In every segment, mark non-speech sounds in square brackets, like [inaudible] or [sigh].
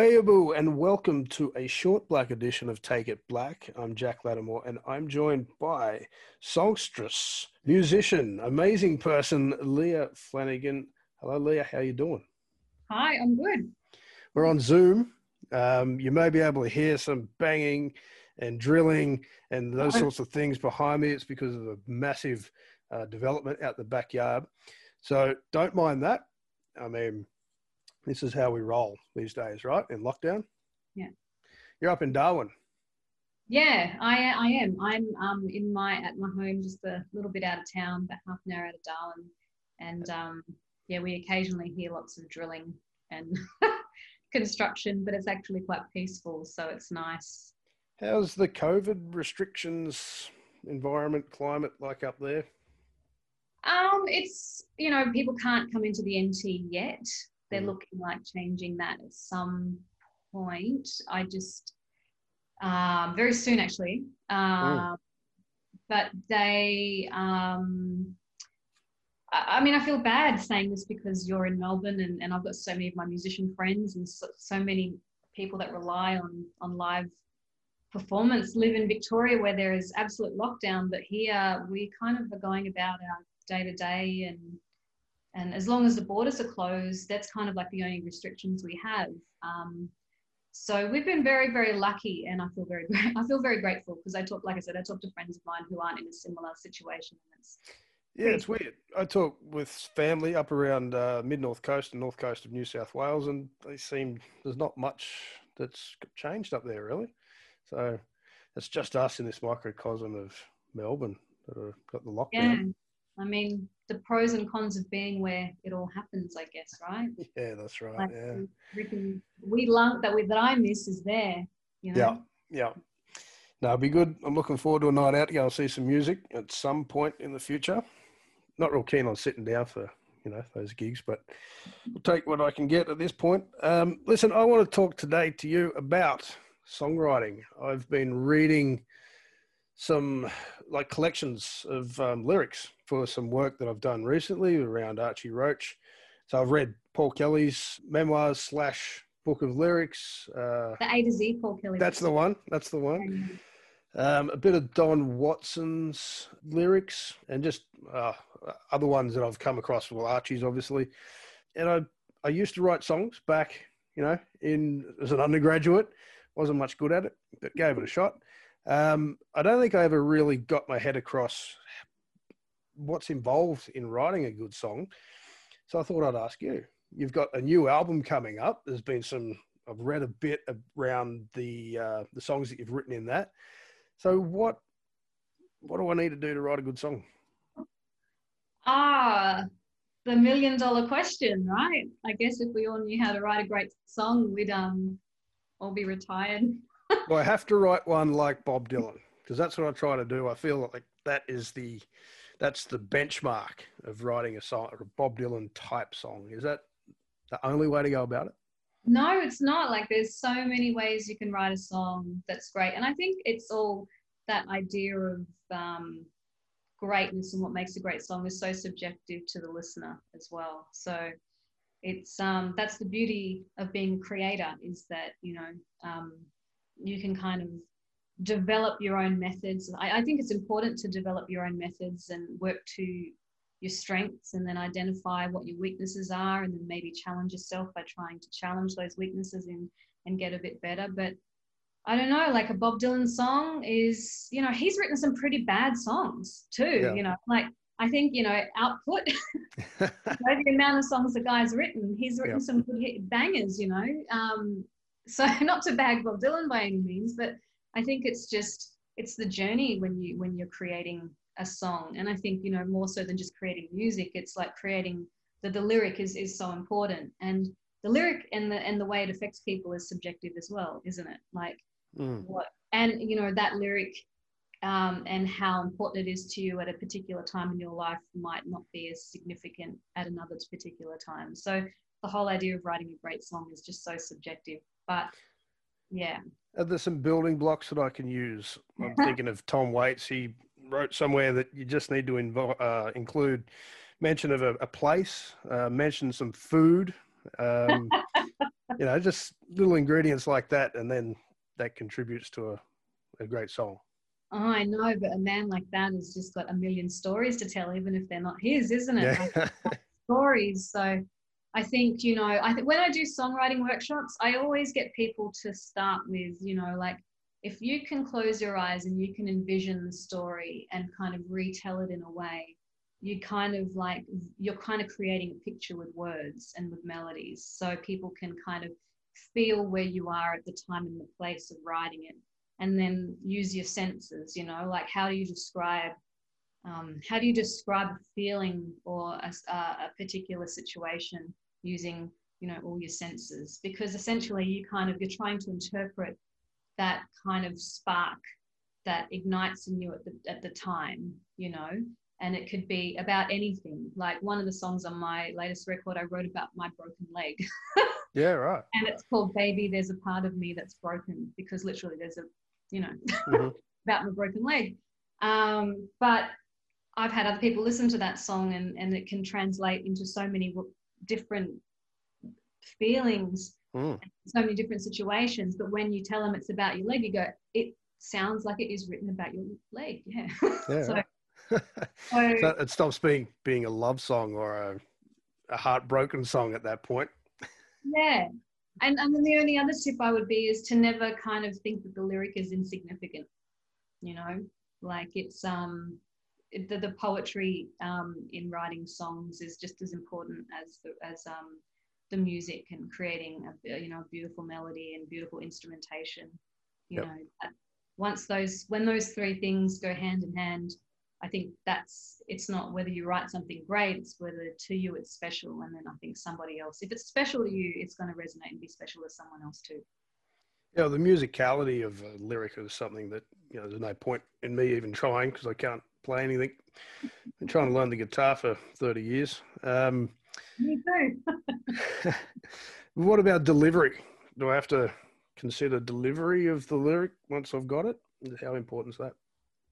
Bayaboo, and welcome to a short black edition of Take It Black. I'm Jack Latimore, and I'm joined by songstress, musician, amazing person, Leah Flanagan. Hello, Leah. How are you doing? Hi, I'm good. We're on Zoom. Um, you may be able to hear some banging and drilling and those sorts of things behind me. It's because of a massive uh, development out the backyard. So don't mind that. I mean, this is how we roll these days, right? In lockdown. Yeah. You're up in Darwin. Yeah, I I am. I'm um in my at my home, just a little bit out of town, about half an hour out of Darwin, and um yeah, we occasionally hear lots of drilling and [laughs] construction, but it's actually quite peaceful, so it's nice. How's the COVID restrictions, environment, climate like up there? Um, it's you know people can't come into the NT yet, they're Mm. looking like changing that at some point. I just um, very soon actually. Um, But they, um, I, I mean, I feel bad saying this because you're in Melbourne and, and I've got so many of my musician friends and so, so many people that rely on on live performance live in Victoria where there is absolute lockdown. But here we kind of are going about our day to day and and as long as the borders are closed, that's kind of like the only restrictions we have. Um, so we've been very, very lucky, and I feel very, [laughs] I feel very grateful because I talk, like I said, I talk to friends of mine who aren't in a similar situation. And it's, Yeah, it's weird. I talk with family up around uh, mid north coast and north coast of New South Wales, and they seem there's not much that's changed up there really. So it's just us in this microcosm of Melbourne that have got the lockdown. yeah. I mean, the pros and cons of being where it all happens, I guess, right? [laughs] Yeah, that's right. Like yeah. we can, we love that we that I miss is there. You know? Yeah, yeah. No, it'll be good. I'm looking forward to a night out to go and see some music at some point in the future. Not real keen on sitting down for you know those gigs, but we'll take what I can get at this point. Um, listen, I want to talk today to you about songwriting. I've been reading some like collections of um, lyrics for some work that I've done recently around Archie Roach. So I've read Paul Kelly's memoirs slash book of lyrics. Uh, The A to Z Paul Kelly. that's the one. That's the one. Um, a bit of Don Watson's lyrics and just uh, other ones that I've come across. Well, Archie's obviously, and I I used to write songs back, you know, in as an undergraduate. wasn't much good at it, but gave it a shot. Um, I don't think I ever really got my head across what's involved in writing a good song. So I thought I'd ask you. You've got a new album coming up. There's been some. I've read a bit around the uh, the songs that you've written in that. So what what do I need to do to write a good song? Ah, the million dollar question, right? I guess if we all knew how to write a great song, we'd um all be retired. Do I have to write one like Bob Dylan? Because that's what I try to do. I feel like that is the that's the benchmark of writing a song, a Bob Dylan type song. Is that the only way to go about it? No, it's not. Like there's so many ways you can write a song that's great. And I think it's all that idea of um, greatness and what makes a great song is so subjective to the listener as well. So it's um, that's the beauty of being a creator is that, you know, um, you can kind of develop your own methods. I, I think it's important to develop your own methods and work to your strengths and then identify what your weaknesses are and then maybe challenge yourself by trying to challenge those weaknesses and and get a bit better but i don't know like a bob dylan song is you know he's written some pretty bad songs too Yeah. you know like i think you know output [laughs] [laughs] over the amount of songs the guy's written he's written Yeah. some good hit bangers you know um so [laughs] not to bag bob dylan by any means but i think it's just it's the journey when you when you're creating a song. And i think you know more so than just creating music it's like creating the, the lyric is is so important. And the lyric and the and the way it affects people is subjective as well isn't it? Like Mm. what and you know that lyric um, and how important it is to you at a particular time in your life might not be as significant at another particular time. So the whole idea of writing a great song is just so subjective but yeah Are there some building blocks that I can use? I'm thinking of Tom Waits. He wrote somewhere that you just need to invo- uh, include mention of a, a place, uh, mention some food. Um, [laughs] you know, just little ingredients like that, and then that contributes to a, a great song. Oh, I know, but a man like that has just got a million stories to tell, even if they're not his, isn't it? Yeah. Like, [laughs] stories. So I think, you know, I think when I do songwriting workshops, I always get people to start with, you know, like if you can close your eyes and you can envision the story and kind of retell it in a way, you kind of like, you're kind of creating a picture with words and with melodies. So people can kind of feel where you are at the time and the place of writing it. And then use your senses, you know, like how do you describe um, how do you describe a feeling or a, a, particular situation using you know all your senses? Because essentially you kind of you're trying to interpret that kind of spark that ignites in you at the, at the time you know? And it could be about anything. Like one of the songs on my latest record i wrote about my broken leg. [laughs] Yeah right. And it's called baby there's a part of me that's broken because literally there's a you know mm-hmm. [laughs] about my broken leg. Um, but I've had other people listen to that song and, and it can translate into so many different feelings, mm. so many different situations. But when you tell them it's about your leg, you go, it sounds like it is written about your leg. [laughs] Yeah. yeah [laughs] so, so, it stops being being a love song or a, a heartbroken song at that point. [laughs] Yeah. And, and then the only other tip I would be is to never kind of think that the lyric is insignificant. You know, like it's um the, the poetry um, in writing songs is just as important as the, as um, the music and creating a you know a beautiful melody and beautiful instrumentation. You yep. know, once those when those three things go hand in hand, I think that's it's not whether you write something great, it's whether to you it's special, and then I think somebody else, if it's special to you, it's going to resonate and be special to someone else too. Yeah, the musicality of a lyric is something that you know. There's no point in me even trying because I can't play anything. Been trying to learn the guitar for 30 years. Um, Me too. [laughs] what about delivery? Do I have to consider delivery of the lyric once I've got it? How important is that?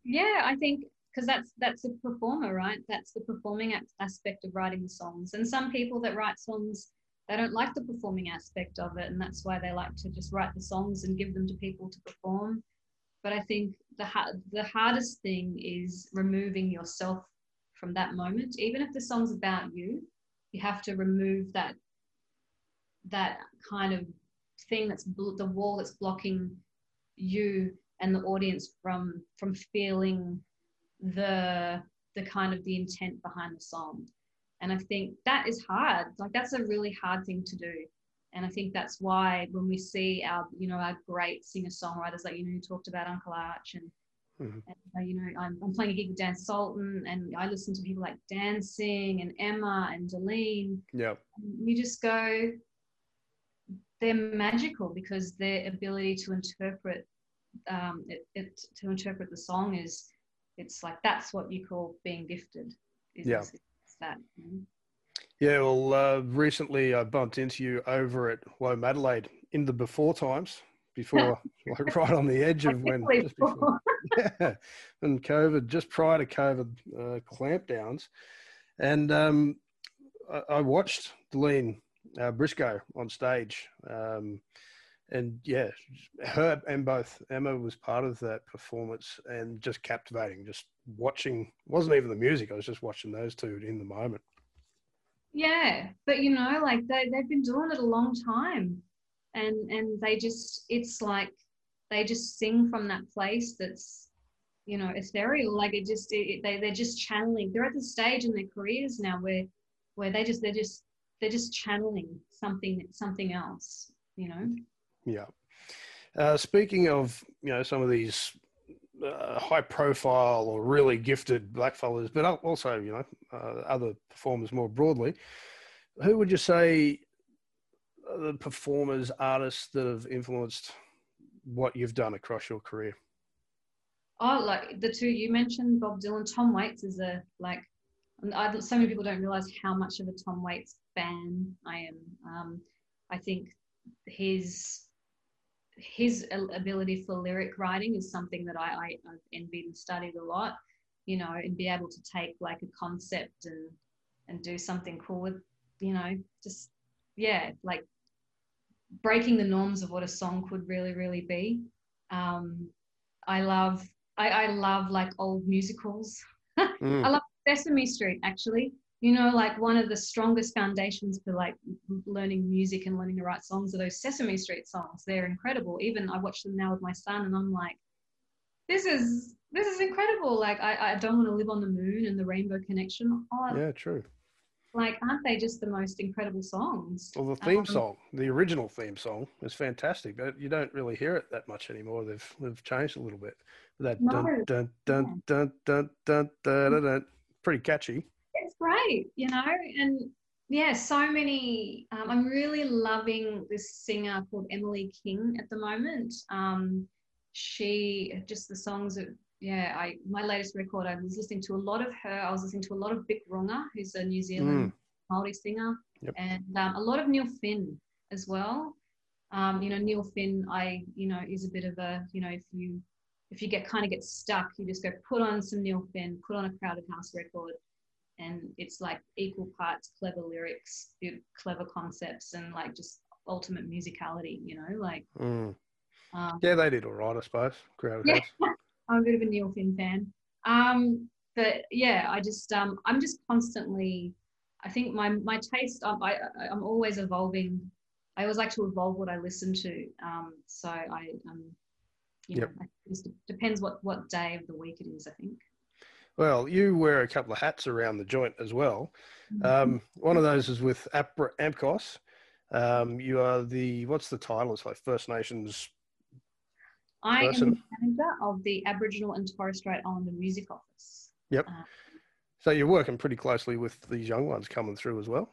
Yeah, I think because that's that's the performer, right? That's the performing aspect of writing the songs. And some people that write songs, they don't like the performing aspect of it, and that's why they like to just write the songs and give them to people to perform. But I think the the hardest thing is removing yourself from that moment. Even if the song's about you, you have to remove that that kind of thing that's the wall that's blocking you and the audience from from feeling the the kind of the intent behind the song. And i think that is hard. Like that's a really hard thing to do and I think that's why when we see our, you know, our great singer-songwriters, like, you know, you talked about Uncle Arch and, mm-hmm. and uh, you know, I'm, I'm, playing a gig with Dan Sultan and I listen to people like Dancing and Emma and Deline. Yeah. You just go, they're magical because their ability to interpret um, it, it, to interpret the song is it's like that's what you call being gifted is, yeah. that you know? Yeah, well, uh, recently I bumped into you over at WOMADelaide in the before times, [laughs] before, like right on the edge of when, just before, [laughs] [laughs] yeah, and COVID, just prior to COVID uh, clampdowns. And um, I, I, watched Deline uh, Briscoe on stage. Um, and yeah, her and both Emma was part of that performance and just captivating. Just watching, wasn't even the music, I was just watching those two in the moment. Yeah, but you know, like they they've been doing it a long time, and and they just it's like they just sing from that place that's you know ethereal. Like it just it, they they're just channeling. They're at the stage in their careers now where where they just they're just they're just channeling something something else. You know. Yeah. Uh, speaking of you know some of these uh, high profile or really gifted blackfellas, but also you know uh, other performers more broadly. Who would you say the performers, artists that have influenced what you've done across your career? Oh, like the two you mentioned, Bob Dylan, Tom Waits is a like. I, so many people don't realize how much of a Tom Waits fan I am. Um, I think his his ability for lyric writing is something that I, I, have envied and studied a lot, you know, and be able to take like a concept and and do something cool with, you know, just yeah, like breaking the norms of what a song could really, really be. Um, I love, I, I love like old musicals. [laughs] Mm. I love Sesame Street actually. You know, like one of the strongest foundations for like learning music and learning to write songs are those Sesame Street songs. They're incredible. Even I watch them now with my son, and I'm like, this is this is incredible. Like I, I don't want to live on the moon and the Rainbow Connection. Oh, yeah, true. Like, aren't they just the most incredible songs? Well, the theme um, song, the original theme song, is fantastic, but you don't really hear it that much anymore. They've they've changed a little bit. That no, dun, dun, dun, dun, dun, dun, dun, dun, dun, pretty catchy. It's great, you know, and yeah, so many. Um, I'm really loving this singer called Emily King at the moment. Um, she just the songs that yeah, I my latest record, I was listening to a lot of her. I was listening to a lot of Bic Runga, who's a New Zealand mm. Maori singer, yep. and um, a lot of Neil Finn as well. Um, you know, Neil Finn, I you know, is a bit of a you know, if you if you get kind of get stuck, you just go put on some Neil Finn, put on a Crowded House record, and it's like equal parts clever lyrics, clever concepts, and like just ultimate musicality. You know, like. Mm. Um, yeah, they did all right, I suppose. Crowded yeah. [laughs] I'm a bit of a Neil Finn fan. Um, but yeah, I just um, I'm just constantly. I think my my taste. Um, I I'm always evolving. I always like to evolve what I listen to. Um, so I um, you know, yep. it just depends what what day of the week it is. I think. Well, you wear a couple of hats around the joint as well. Mm-hmm. Um, one of those is with APRA AMCOS. Um, you are the what's the title? It's like First Nations I person. am the manager of the Aboriginal and Torres Strait Islander Music Office. Yep. Uh, so you're working pretty closely with these young ones coming through as well.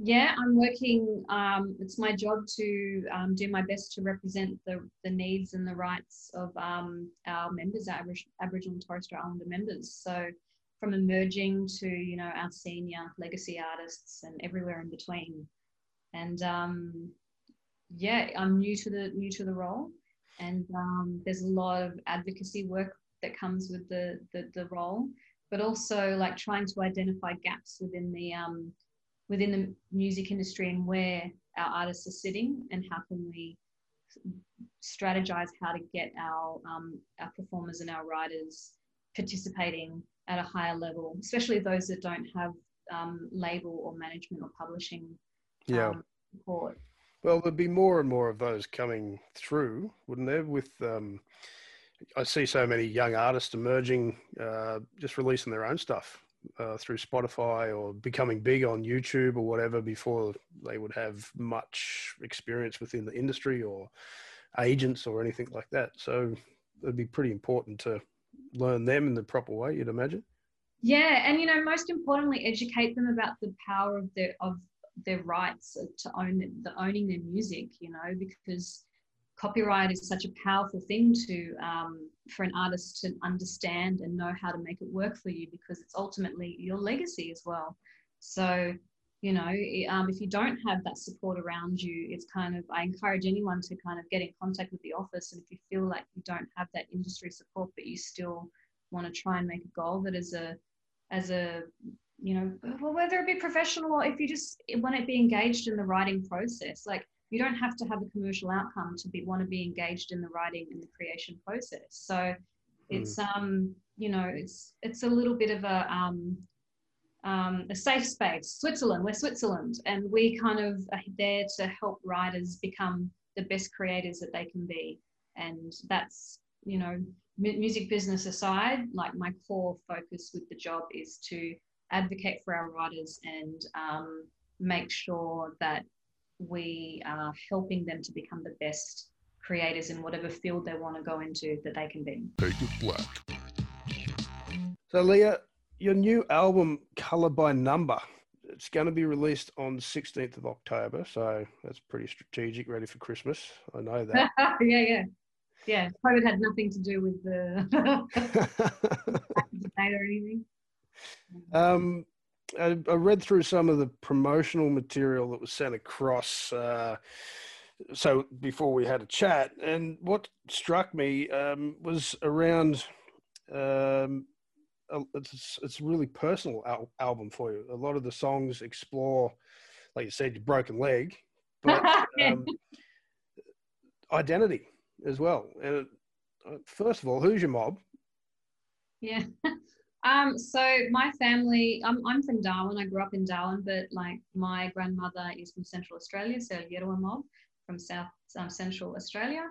Yeah, I'm working. Um, it's my job to um, do my best to represent the, the needs and the rights of um, our members, our Aboriginal and Torres Strait Islander members. So, from emerging to you know our senior legacy artists and everywhere in between. And um, yeah, I'm new to the new to the role, and um, there's a lot of advocacy work that comes with the, the, the role but also like trying to identify gaps within the um, within the music industry and where our artists are sitting and how can we strategize how to get our um, our performers and our writers participating at a higher level especially those that don't have um, label or management or publishing yeah. Um, support well, there'd be more and more of those coming through, wouldn't there? With um, I see so many young artists emerging, uh, just releasing their own stuff uh, through Spotify or becoming big on YouTube or whatever before they would have much experience within the industry or agents or anything like that. So it'd be pretty important to learn them in the proper way, you'd imagine. Yeah, and you know, most importantly, educate them about the power of their of their rights to own the owning their music you know because copyright is such a powerful thing to um, for an artist to understand and know how to make it work for you because it's ultimately your legacy as well. So you know um, if you don't have that support around you it's kind of i encourage anyone to kind of get in contact with the office. And if you feel like you don't have that industry support but you still want to try and make a goal that is a as a you know, well, whether it be professional or if you just want to be engaged in the writing process, like you don't have to have a commercial outcome to be want to be engaged in the writing and the creation process. So it's mm. um, you know, it's it's a little bit of a um, um, a safe space. Switzerland, we're Switzerland, and we kind of are there to help writers become the best creators that they can be, and that's you know, music business aside, like my core focus with the job is to advocate for our writers and um, make sure that we are helping them to become the best creators in whatever field they want to go into that they can be. black. So, Leah, your new album, Color by Number, it's going to be released on the 16th of October. So that's pretty strategic, ready for Christmas. I know that. [laughs] yeah, yeah. Yeah, COVID had nothing to do with the [laughs] [laughs] date or anything. Um, I, I, read through some of the promotional material that was sent across. Uh, so before we had a chat, and what struck me um, was around. Um, it's it's a really personal al- album for you. A lot of the songs explore, like you said, your broken leg, but [laughs] um, identity as well. And uh, first of all, who's your mob? Yeah. [laughs] Um, so my family, I'm, I'm from Darwin. I grew up in Darwin, but like my grandmother is from Central Australia, so Yerua mob from South um, Central Australia.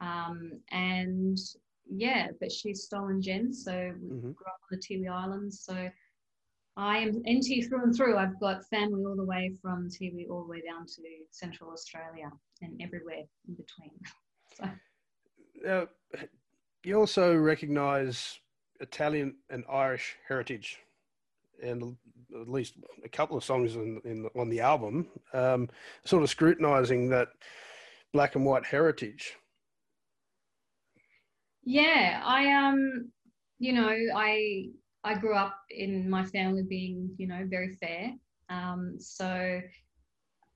Um, and yeah, but she's stolen gens, so we mm-hmm. grew up on the Tiwi Islands. So I am NT through and through. I've got family all the way from Tiwi all the way down to Central Australia and everywhere in between. [laughs] so. Uh, you also recognise Italian and Irish heritage, and at least a couple of songs in, in on the album, um, sort of scrutinising that black and white heritage. Yeah, I um, you know, I I grew up in my family being, you know, very fair. Um, so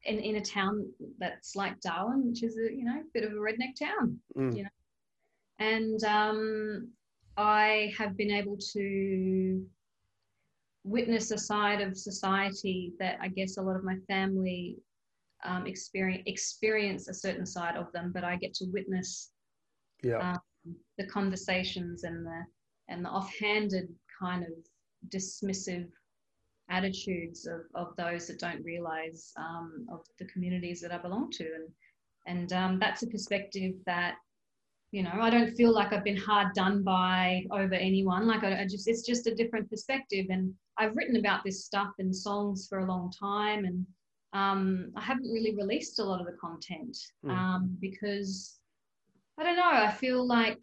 in in a town that's like Darwin, which is a you know bit of a redneck town, mm. you know, and um, I have been able to witness a side of society that I guess a lot of my family um, experience experience a certain side of them, but I get to witness yeah. um, the conversations and the and the offhanded kind of dismissive attitudes of, of those that don't realize um, of the communities that I belong to and and um, that's a perspective that you know i don't feel like i've been hard done by over anyone. Like I, I, just it's just a different perspective. And i've written about this stuff in songs for a long time. And um, i haven't really released a lot of the content mm. um, because i don't know. I feel like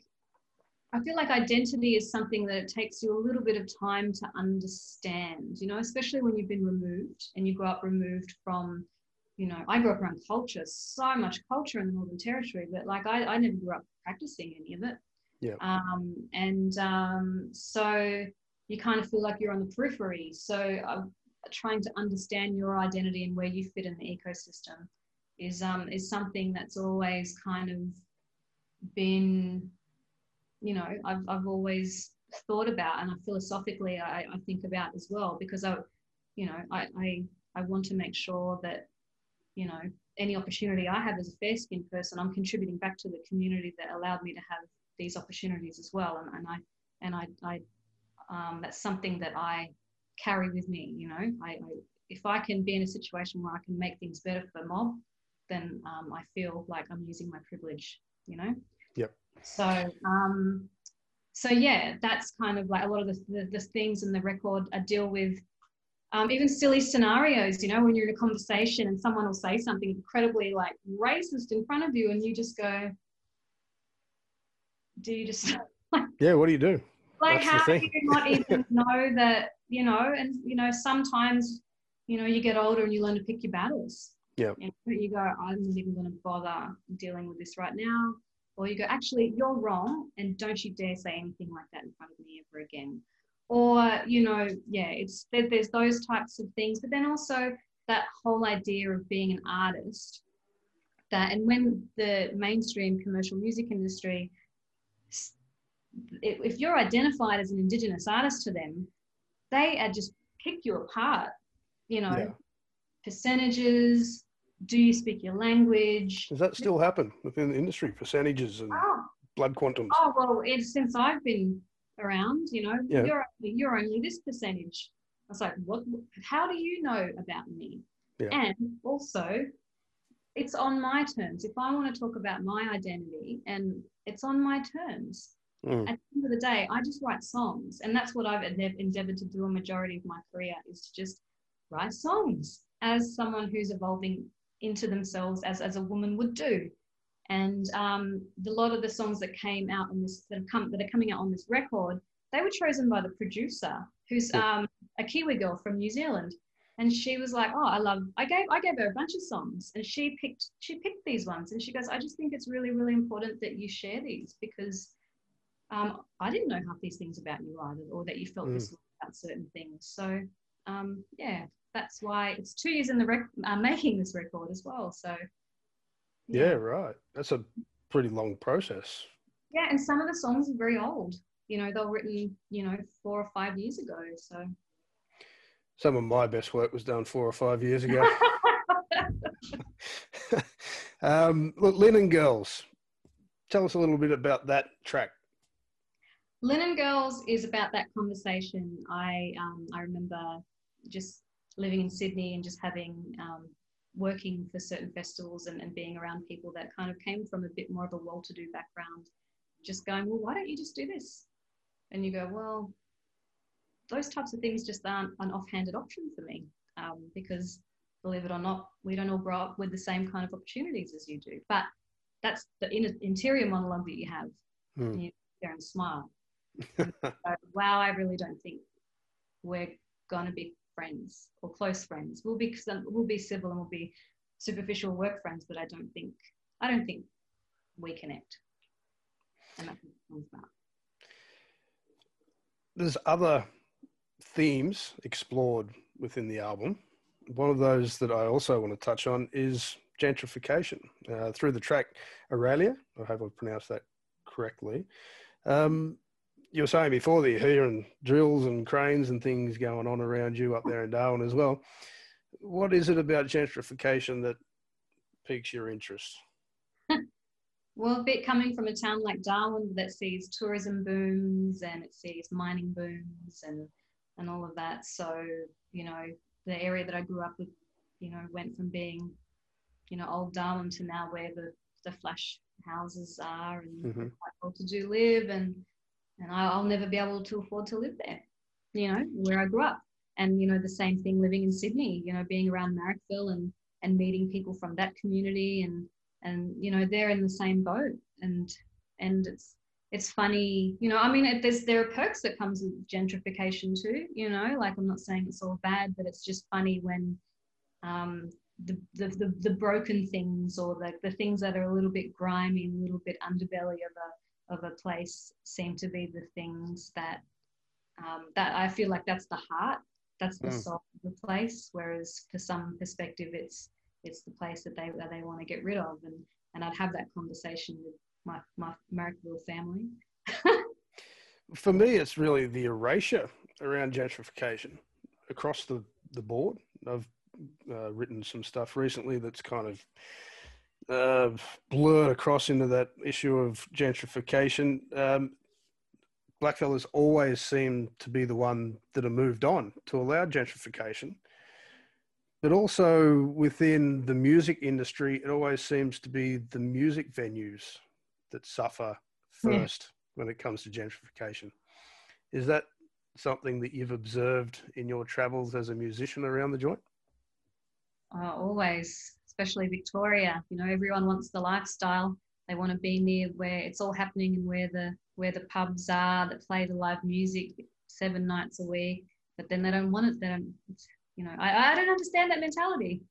i feel like identity is something that it takes you a little bit of time to understand you know especially when you've been removed and you grow up removed from you know, I grew up around culture, so much culture in the Northern Territory, but like I, I never grew up practicing any of it. Yeah. Um, and um, so you kind of feel like you're on the periphery. So uh, trying to understand your identity and where you fit in the ecosystem is um, is something that's always kind of been, you know, I've I've always thought about and I philosophically I, I think about as well because I, you know, I, I I want to make sure that you know, any opportunity I have as a fair skinned person, I'm contributing back to the community that allowed me to have these opportunities as well. And, and I, and I, I um, that's something that I carry with me, you know, I, I, if I can be in a situation where I can make things better for the mob, then um, I feel like I'm using my privilege, you know? Yep. So, um, so yeah, that's kind of like a lot of the, the, the things in the record I deal with um, even silly scenarios, you know, when you're in a conversation and someone will say something incredibly like racist in front of you, and you just go, "Do you just?" [laughs] yeah, what do you do? Like, That's how do you not even [laughs] know that, you know? And you know, sometimes, you know, you get older and you learn to pick your battles. Yeah. You, you go, I'm not even going to bother dealing with this right now. Or you go, actually, you're wrong, and don't you dare say anything like that in front of me ever again or you know yeah it's there, there's those types of things but then also that whole idea of being an artist that and when the mainstream commercial music industry if you're identified as an indigenous artist to them they are just pick you apart you know yeah. percentages do you speak your language does that still happen within the industry percentages and oh. blood quantums oh well since i've been around, you know, yeah. you're, you're only this percentage. I was like, what, how do you know about me? Yeah. And also, it's on my terms. If I want to talk about my identity and it's on my terms. Mm. At the end of the day, I just write songs. And that's what I've endeavored to do a majority of my career is to just write songs as someone who's evolving into themselves as, as a woman would do. And um, a lot of the songs that came out on this that have come that are coming out on this record, they were chosen by the producer, who's um, a Kiwi girl from New Zealand. And she was like, "Oh, I love." I gave I gave her a bunch of songs, and she picked she picked these ones, and she goes, "I just think it's really really important that you share these because um, I didn't know half these things about you either, or that you felt mm. this about certain things." So um, yeah, that's why it's two years in the rec- uh, [laughs] making this record as well. So yeah. yeah, right. That's a pretty long process. Yeah, and some of the songs are very old. You know, they were written, you know, four or five years ago. So some of my best work was done four or five years ago. [laughs] Um, look, Linen Girls. Tell us a little bit about that track. Linen Girls is about that conversation. I um, I remember just living in Sydney and just having um, working for certain festivals and, and being around people that kind of came from a bit more of a well-to-do background. Just going, well, why don't you just do this? And you go, well, those types of things just aren't an offhanded option for me um, because believe it or not, we don't all grow up with the same kind of opportunities as you do. But that's the in- interior monologue that you have. Mm. You there and smile. [laughs] wow, I really don't think we're going to be friends or close friends. We'll be we'll be civil and we'll be superficial work friends, but I don't think I don't think we connect. And that's what There's other themes explored within the album. One of those that I also want to touch on is gentrification uh, through the track Aurelia. I hope I pronounced that correctly. Um, you were saying before that you're hearing drills and cranes and things going on around you up there in Darwin as well. What is it about gentrification that piques your interest? [laughs] well, a bit coming from a town like Darwin that sees tourism booms and it sees mining booms and and all of that. So you know, the area that I grew up with, you know, went from being, you know, old Darwin to now where the the flash houses are and mm-hmm. quite well to do live and and I'll never be able to afford to live there, you know, where I grew up. And, you know, the same thing living in Sydney, you know, being around Marrickville and, and meeting people from that community and, and, you know, they're in the same boat. And, and it's, it's funny, you know, I mean, it, there's, there are perks that comes with gentrification too, you know, like I'm not saying it's all bad, but it's just funny when, um, the, the, the, the broken things or the, the things that are a little bit grimy and a little bit underbelly of a, of a place seem to be the things that um, that I feel like that's the heart, that's the mm. soul of the place. Whereas for some perspective, it's it's the place that they that they want to get rid of, and and I'd have that conversation with my my Marrickville family. [laughs] for me, it's really the erasure around gentrification across the the board. I've uh, written some stuff recently that's kind of uh, blurred across into that issue of gentrification. Um, blackfellas always seem to be the one that are moved on to allow gentrification. But also within the music industry, it always seems to be the music venues that suffer first yeah. when it comes to gentrification. Is that something that you've observed in your travels as a musician around the joint? Uh, always especially Victoria. You know, everyone wants the lifestyle. They want to be near where it's all happening and where the where the pubs are that play the live music seven nights a week. But then they don't want it. They don't. You know, I, I don't understand that mentality.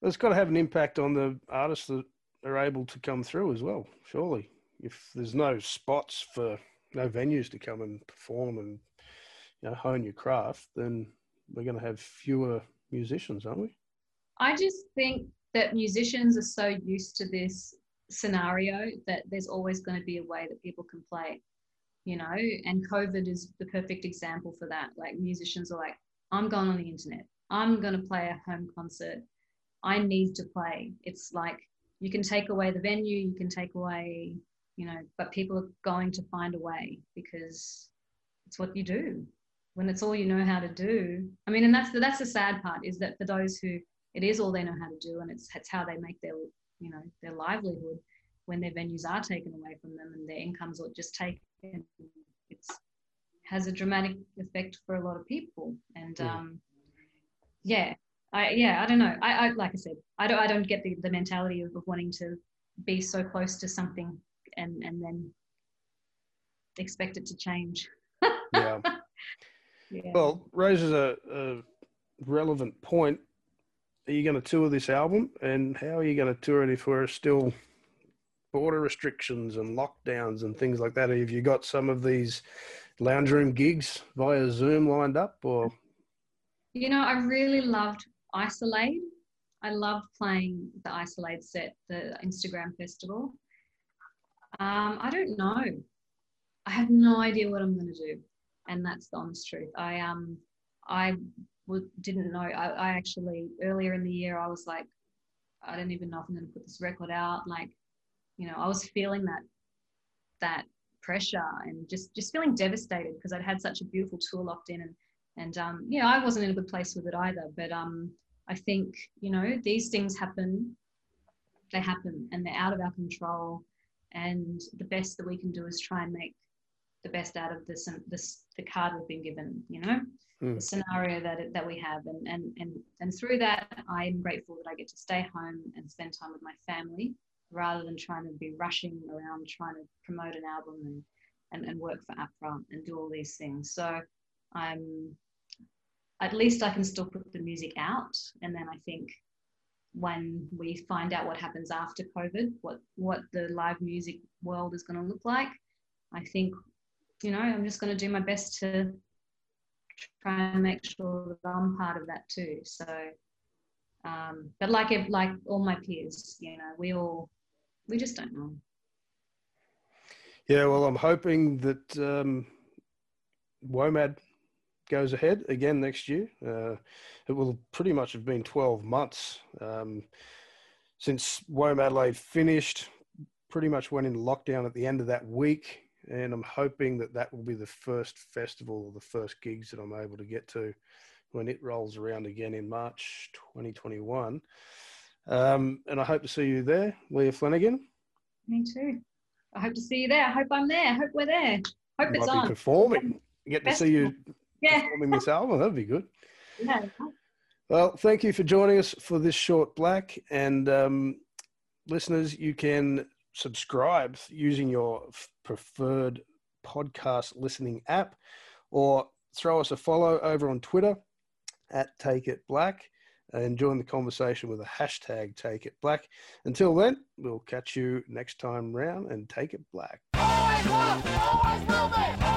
Well, it's got to have an impact on the artists that are able to come through as well. Surely, if there's no spots for no venues to come and perform and you know hone your craft, then we're going to have fewer musicians, aren't we? I just think that musicians are so used to this scenario that there's always going to be a way that people can play you know? And covid is the perfect example for that. Like musicians are like i'm going on the internet. I'm going to play a home concert. I need to play. It's like you can take away the venue you can take away you know but people are going to find a way because it's what you do. When it's all you know how to do. I mean and that's the, that's the sad part is that for those who it is all they know how to do and it's, it's how they make their you know their livelihood when their venues are taken away from them and their incomes are just taken. It's has a dramatic effect for a lot of people. And mm. um, yeah I yeah I don't know. I, I like I said I don't I don't get the, the mentality of, of wanting to be so close to something and and then expect it to change. Yeah. [laughs] yeah. Well raises a, a relevant point are you going to tour this album? And how are you going to tour it if we're still border restrictions and lockdowns and things like that? Have you got some of these lounge room gigs via zoom lined up or? You know i really loved Isol-Aid. I loved playing the Isol-Aid set the instagram festival. Um, i don't know. I have no idea what i'm going to do and that's the honest truth. I um i didn't know. I, I actually earlier in the year I was like, I don't even know if I'm going to put this record out. Like, you know, I was feeling that that pressure and just just feeling devastated because I'd had such a beautiful tour locked in and and um, know I wasn't in a good place with it either. But um, I think you know these things happen. They happen and they're out of our control. And the best that we can do is try and make the best out of this and this the card we've been given. You know mm. the scenario that that we have, and and and and through that, I'm grateful that I get to stay home and spend time with my family rather than trying to be rushing around trying to promote an album and and, and work for APRA and do all these things. So I'm at least I can still put the music out, and then I think when we find out what happens after COVID, what what the live music world is going to look like, I think you know I'm just going to do my best to try and make sure that I'm part of that too. So, um, but like like all my peers, you know, we all we just don't know. Yeah, well, I'm hoping that um, WOMAD goes ahead again next year. Uh, it will pretty much have been 12 months um, since WOMADelaide finished. Pretty much went in lockdown at the end of that week and I'm hoping that that will be the first festival or the first gigs that I'm able to get to when it rolls around again in March 2021. Um, and I hope to see you there, Leah Flanagan. Me too. I hope to see you there. I hope I'm there. I hope we're there. Hope you it's on. performing. You get to see you yeah. performing this album. That'd be good. Yeah. Well, thank you for joining us for this short black. And um, listeners, you can subscribe using your preferred podcast listening app or throw us a follow over on Twitter at Take It Black and join the conversation with a hashtag Take It Black. Until then, we'll catch you next time round and take it black. Always always